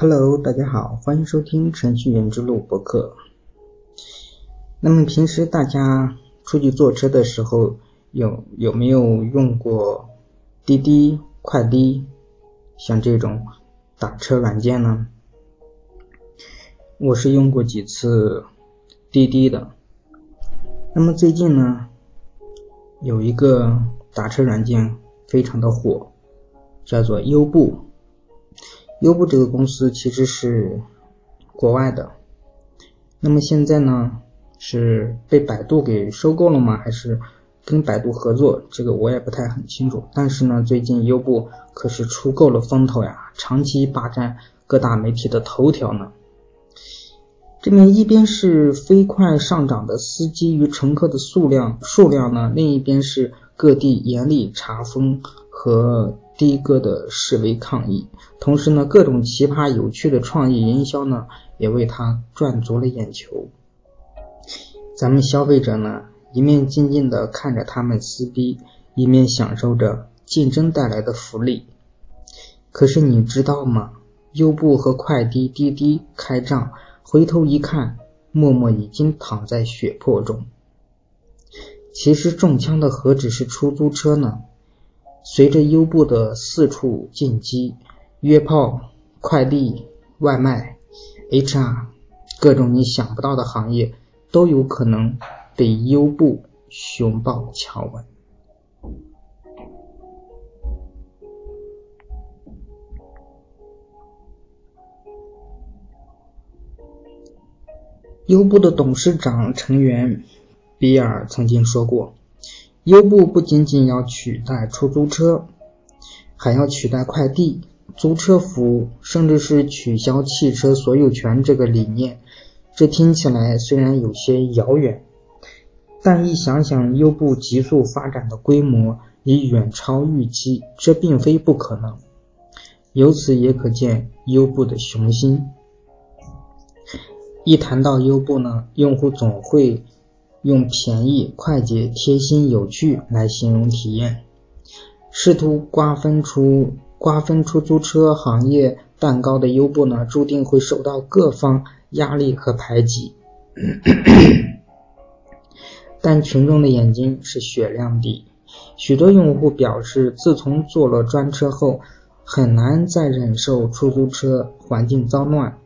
Hello，大家好，欢迎收听程序员之路博客。那么平时大家出去坐车的时候，有有没有用过滴滴、快滴，像这种打车软件呢？我是用过几次滴滴的。那么最近呢，有一个打车软件非常的火，叫做优步。优步这个公司其实是国外的，那么现在呢是被百度给收购了吗？还是跟百度合作？这个我也不太很清楚。但是呢，最近优步可是出够了风头呀，长期霸占各大媒体的头条呢。这边一边是飞快上涨的司机与乘客的数量数量呢，另一边是各地严厉查封和。的哥的示威抗议，同时呢，各种奇葩有趣的创意营销呢，也为他赚足了眼球。咱们消费者呢，一面静静的看着他们撕逼，一面享受着竞争带来的福利。可是你知道吗？优步和快滴滴滴开仗，回头一看，默默已经躺在血泊中。其实中枪的何止是出租车呢？随着优步的四处进击，约炮、快递、外卖、HR，各种你想不到的行业都有可能被优步熊抱翘稳。优步的董事长成员比尔曾经说过。优步不仅仅要取代出租车，还要取代快递、租车服务，甚至是取消汽车所有权这个理念。这听起来虽然有些遥远，但一想想优步急速发展的规模已远超预期，这并非不可能。由此也可见优步的雄心。一谈到优步呢，用户总会。用便宜、快捷、贴心、有趣来形容体验，试图瓜分出瓜分出租车行业蛋糕的优步呢，注定会受到各方压力和排挤。但群众的眼睛是雪亮的，许多用户表示，自从坐了专车后，很难再忍受出租车环境脏乱、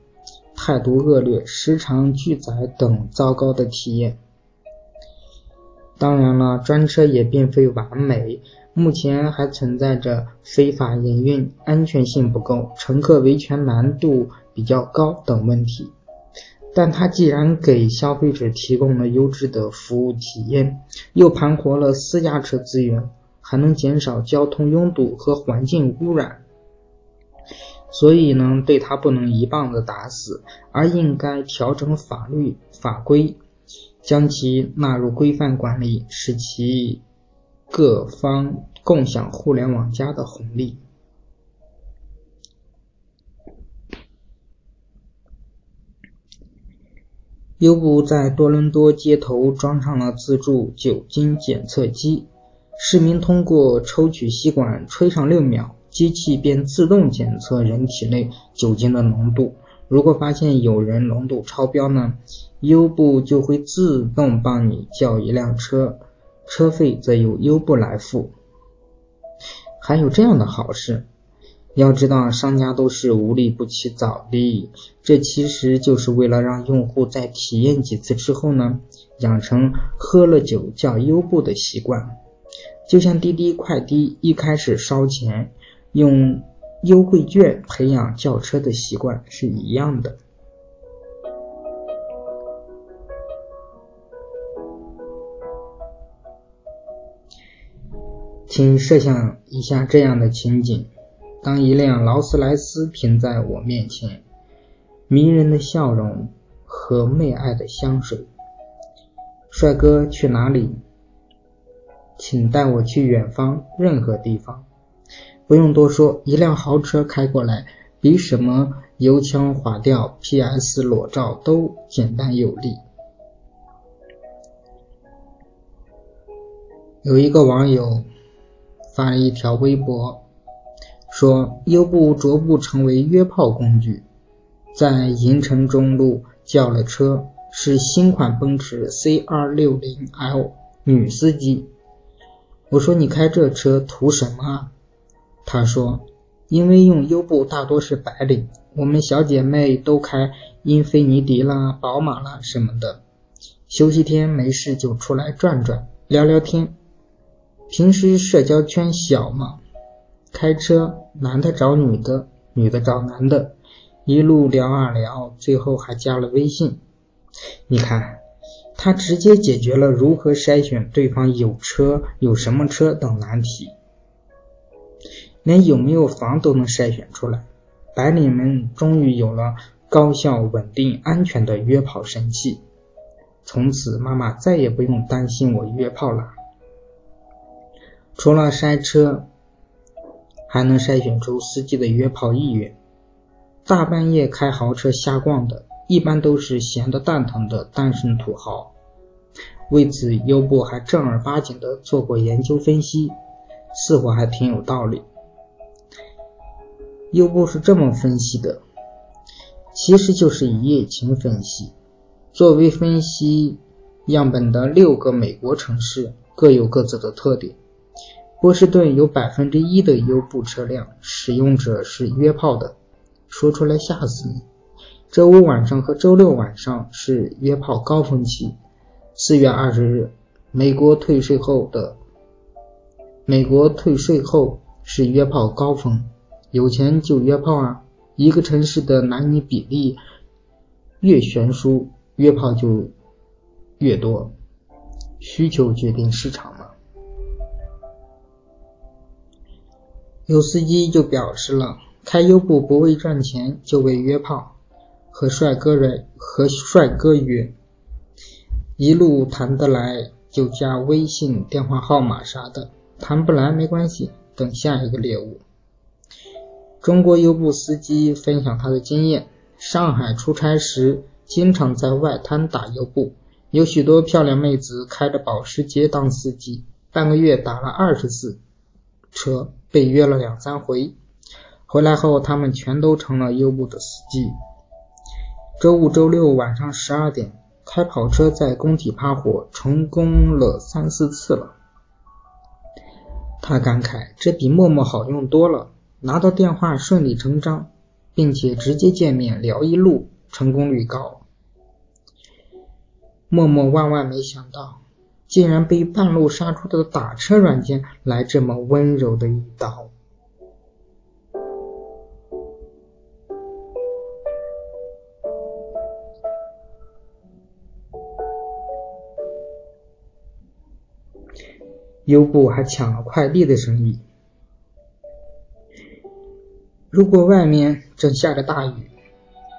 态度恶劣、时常拒载等糟糕的体验。当然了，专车也并非完美，目前还存在着非法营运、安全性不够、乘客维权难度比较高等问题。但它既然给消费者提供了优质的服务体验，又盘活了私家车资源，还能减少交通拥堵和环境污染，所以呢，对它不能一棒子打死，而应该调整法律法规。将其纳入规范管理，使其各方共享互联网加的红利。优步在多伦多街头装上了自助酒精检测机，市民通过抽取吸管吹上六秒，机器便自动检测人体内酒精的浓度。如果发现有人浓度超标呢，优步就会自动帮你叫一辆车，车费则由优步来付。还有这样的好事，要知道商家都是无利不起早的，这其实就是为了让用户在体验几次之后呢，养成喝了酒叫优步的习惯。就像滴滴快滴一开始烧钱用。优惠券培养叫车的习惯是一样的。请设想一下这样的情景：当一辆劳斯莱斯停在我面前，迷人的笑容和媚爱的香水。帅哥，去哪里？请带我去远方，任何地方。不用多说，一辆豪车开过来，比什么油腔滑调、P.S. 裸照都简单有力。有一个网友发了一条微博，说优步逐步成为约炮工具，在银城中路叫了车，是新款奔驰 C260L，女司机。我说你开这车图什么啊？他说，因为用优步大多是白领，我们小姐妹都开英菲尼迪啦、宝马啦什么的，休息天没事就出来转转，聊聊天。平时社交圈小嘛，开车男的找女的，女的找男的，一路聊啊聊，最后还加了微信。你看。他直接解决了如何筛选对方有车、有什么车等难题，连有没有房都能筛选出来。白领们终于有了高效、稳定、安全的约炮神器，从此妈妈再也不用担心我约炮了。除了筛车，还能筛选出司机的约炮意愿。大半夜开豪车瞎逛的。一般都是闲得蛋疼的单身土豪，为此优步还正儿八经的做过研究分析，似乎还挺有道理。优步是这么分析的，其实就是一夜情分析。作为分析样本的六个美国城市各有各自的特点，波士顿有百分之一的优步车辆使用者是约炮的，说出来吓死你。周五晚上和周六晚上是约炮高峰期。四月二十日，美国退税后的美国退税后是约炮高峰，有钱就约炮啊！一个城市的男女比例越悬殊，约炮就越多，需求决定市场嘛。有司机就表示了，开优步不为赚钱，就为约炮。和帅哥约，和帅哥约，一路谈得来就加微信电话号码啥的，谈不来没关系，等下一个猎物。中国优步司机分享他的经验：上海出差时，经常在外滩打优步，有许多漂亮妹子开着保时捷当司机，半个月打了二十次车，被约了两三回。回来后，他们全都成了优步的司机。周五、周六晚上十二点，开跑车在工体趴活，成功了三四次了。他感慨：“这比陌陌好用多了，拿到电话顺理成章，并且直接见面聊一路，成功率高。”默默万万没想到，竟然被半路杀出的打车软件来这么温柔的一刀。优步还抢了快递的生意。如果外面正下着大雨，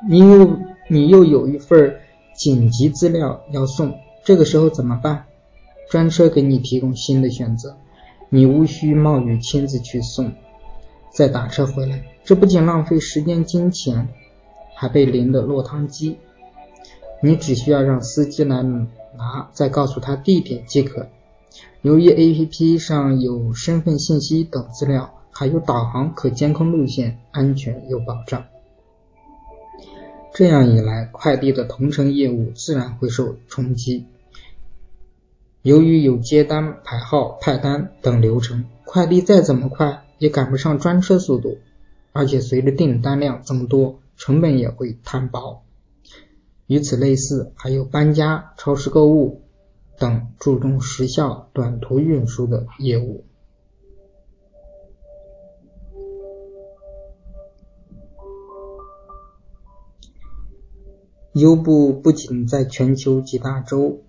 你又你又有一份紧急资料要送，这个时候怎么办？专车给你提供新的选择，你无需冒雨亲自去送，再打车回来，这不仅浪费时间金钱，还被淋得落汤鸡。你只需要让司机来拿，再告诉他地点即可。由于 APP 上有身份信息等资料，还有导航可监控路线，安全有保障。这样一来，快递的同城业务自然会受冲击。由于有接单、排号、派单等流程，快递再怎么快也赶不上专车速度，而且随着订单量增多，成本也会摊薄。与此类似，还有搬家、超市购物。等注重时效、短途运输的业务。优步不仅在全球几大洲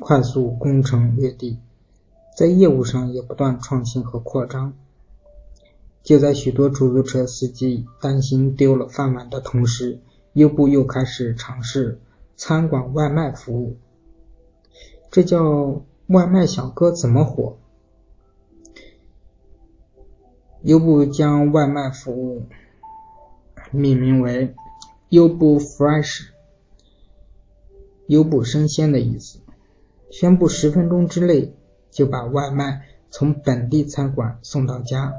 快速攻城略地，在业务上也不断创新和扩张。就在许多出租车司机担心丢了饭碗的同时，优步又开始尝试餐馆外卖服务。这叫外卖小哥怎么火？优步将外卖服务命名为优步 Fresh，优步生鲜的意思，宣布十分钟之内就把外卖从本地餐馆送到家。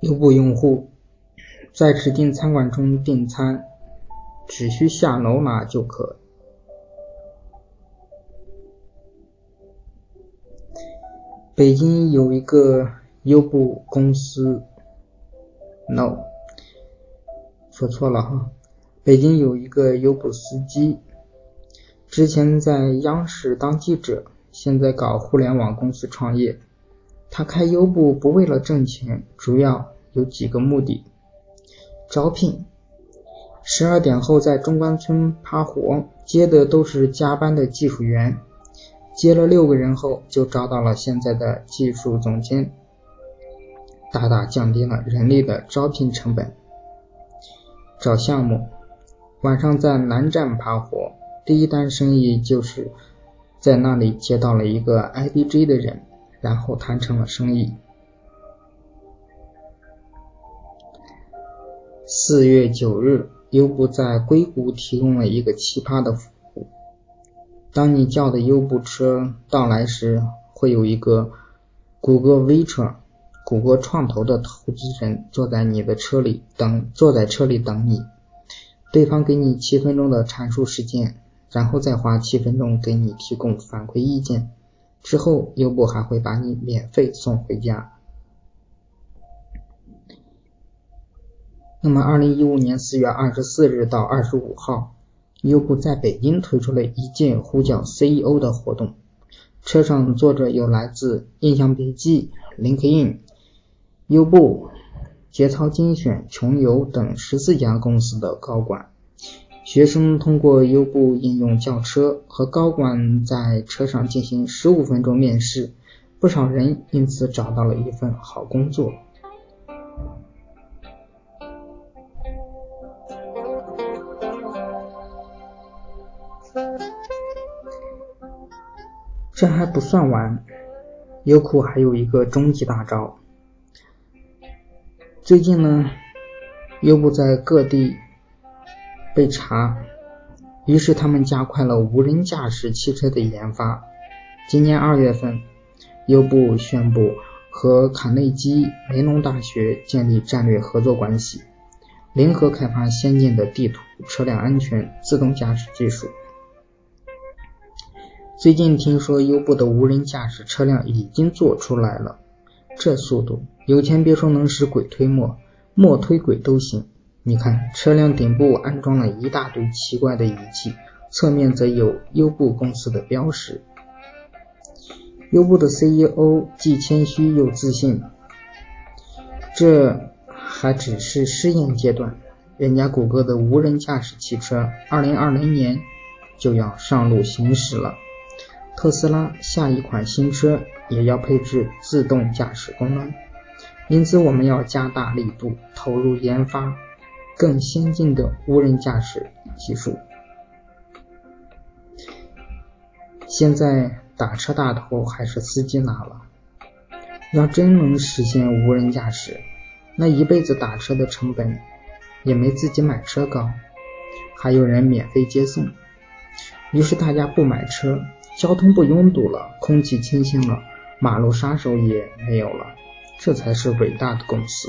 优步用户在指定餐馆中订餐，只需下楼拿就可。北京有一个优步公司，no，说错了哈。北京有一个优步司机，之前在央视当记者，现在搞互联网公司创业。他开优步不为了挣钱，主要有几个目的：招聘，十二点后在中关村趴活，接的都是加班的技术员。接了六个人后，就招到了现在的技术总监，大大降低了人力的招聘成本。找项目，晚上在南站趴活，第一单生意就是在那里接到了一个 IDG 的人，然后谈成了生意。四月九日，优步在硅谷提供了一个奇葩的服务。当你叫的优步车到来时，会有一个谷歌 V 车、谷歌创投的投资人坐在你的车里等，坐在车里等你。对方给你七分钟的阐述时间，然后再花七分钟给你提供反馈意见。之后，优步还会把你免费送回家。那么，二零一五年四月二十四日到二十五号。优步在北京推出了一键呼叫 CEO 的活动，车上坐着有来自印象笔记、LinkedIn、优步、节操精选、穷游等十四家公司的高管。学生通过优步应用叫车，和高管在车上进行十五分钟面试，不少人因此找到了一份好工作。这还不算完，优酷还有一个终极大招。最近呢，优步在各地被查，于是他们加快了无人驾驶汽车的研发。今年二月份，优步宣布和卡内基梅隆大学建立战略合作关系，联合开发先进的地图、车辆安全、自动驾驶技术。最近听说优步的无人驾驶车辆已经做出来了，这速度，有钱别说能使鬼推磨，磨推鬼都行。你看，车辆顶部安装了一大堆奇怪的仪器，侧面则有优步公司的标识。优步的 CEO 既谦虚又自信，这还只是试验阶段，人家谷歌的无人驾驶汽车，二零二零年就要上路行驶了。特斯拉下一款新车也要配置自动驾驶功能，因此我们要加大力度投入研发更先进的无人驾驶技术。现在打车大头还是司机拿了，要真能实现无人驾驶，那一辈子打车的成本也没自己买车高，还有人免费接送，于是大家不买车。交通不拥堵了，空气清新了，马路杀手也没有了，这才是伟大的公司。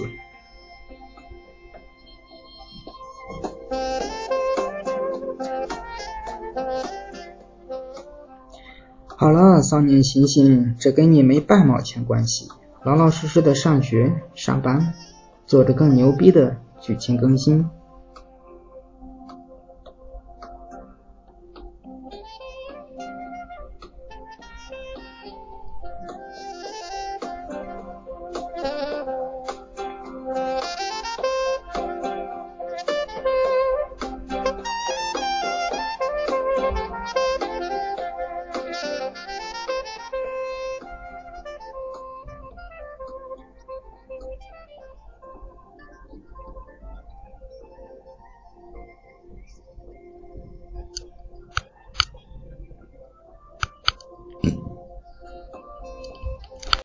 好了，少年醒醒，这跟你没半毛钱关系，老老实实的上学、上班，做着更牛逼的剧情更新。